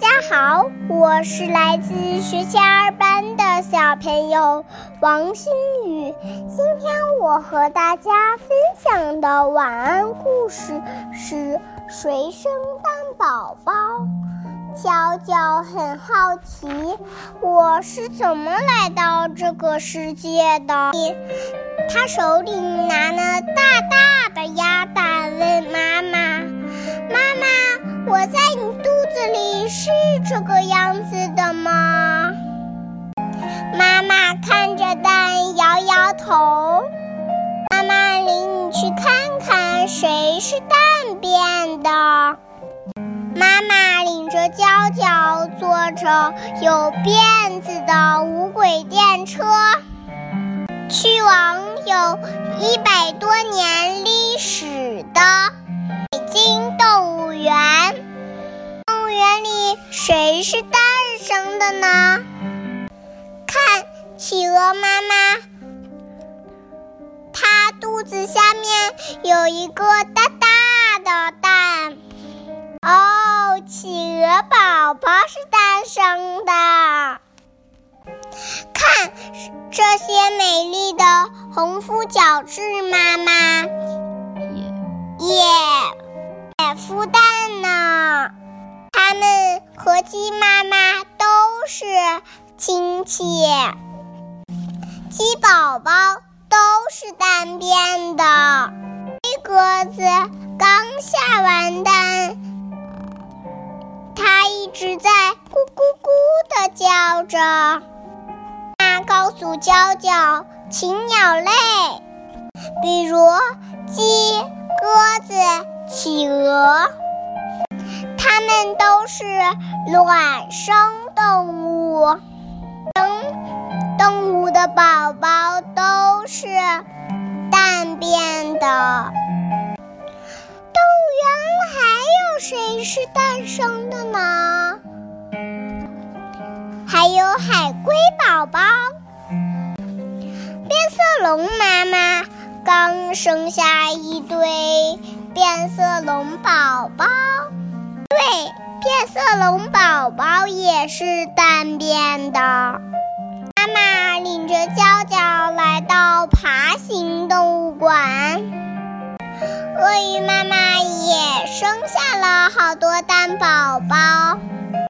大家好，我是来自学前二班的小朋友王新宇。今天我和大家分享的晚安故事是《谁生蛋宝宝》。娇娇很好奇，我是怎么来到这个世界的？他手里拿了大大的鸭蛋，问妈：“妈这个样子的吗？”妈妈看着蛋，摇摇头。妈妈领你去看看，谁是蛋变的？妈妈领着娇娇坐着有辫子的无轨电车，去往有一百多年历史的北京动物园。动物园里谁是诞生的呢？看，企鹅妈妈，它肚子下面有一个大大的蛋。哦，企鹅宝宝是诞生的。看这些美丽的红肤角质妈妈也也孵蛋。和鸡妈妈都是亲戚。鸡宝宝都是单变的。黑鸽子刚下完蛋。它一直在咕咕咕的叫着。它告诉娇娇，禽鸟类，比如鸡、鸽子、企鹅，它们都是卵生动物。生动物的宝宝都是蛋变的。动物园还有谁是诞生的呢？还有海龟宝宝，变色龙妈妈刚生下一对变色龙宝宝。对，变色龙宝宝也是蛋变的。妈妈领着娇娇来到爬行动物馆。鳄鱼妈妈也生下了好多蛋宝宝。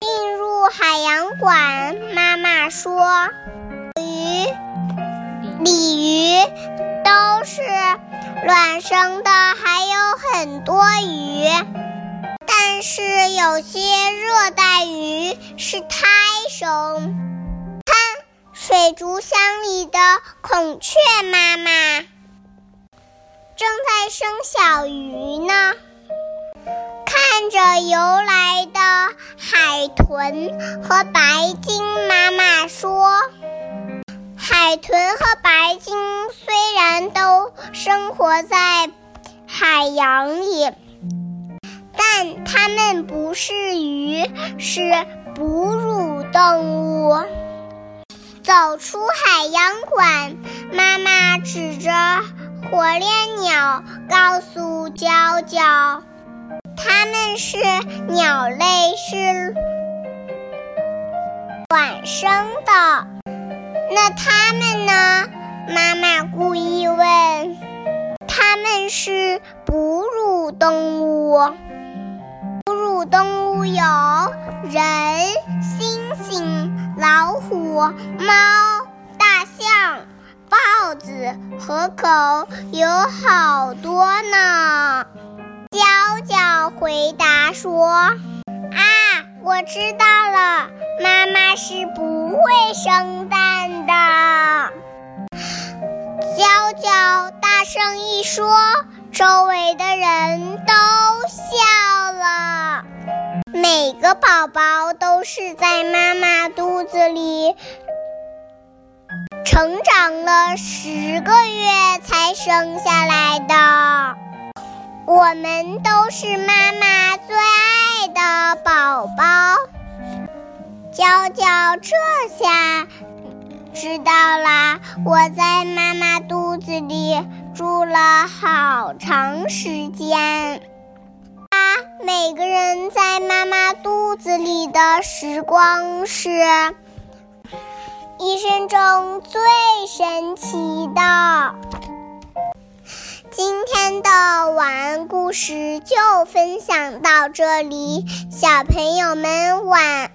进入海洋馆，妈妈说：“鱼、鲤鱼都是卵生的，还有很多鱼。有些热带鱼是胎生。看，水族箱里的孔雀妈妈。”正在生小鱼呢，看着游来的海豚和白鲸，妈妈说：“海豚和白鲸虽然都生活在海洋里，但它们不是鱼，是哺乳动物。”走出海洋馆，妈妈指着。火烈鸟告诉娇娇，它们是鸟类，是卵生的。那它们呢？妈妈故意问。它们是哺乳动物。动物有人、猩猩、老虎、猫、大象。豹子和狗有好多呢。娇娇回答说：“啊，我知道了，妈妈是不会生蛋的。”娇娇大声一说，周围的人都笑。每个宝宝都是在妈妈肚子里。成长了十个月才生下来的，我们都是妈妈最爱的宝宝。娇娇这下知道啦，我在妈妈肚子里住了好长时间。每个人在妈妈肚子里。的时光是一生中最神奇的。今天的晚安故事就分享到这里，小朋友们晚。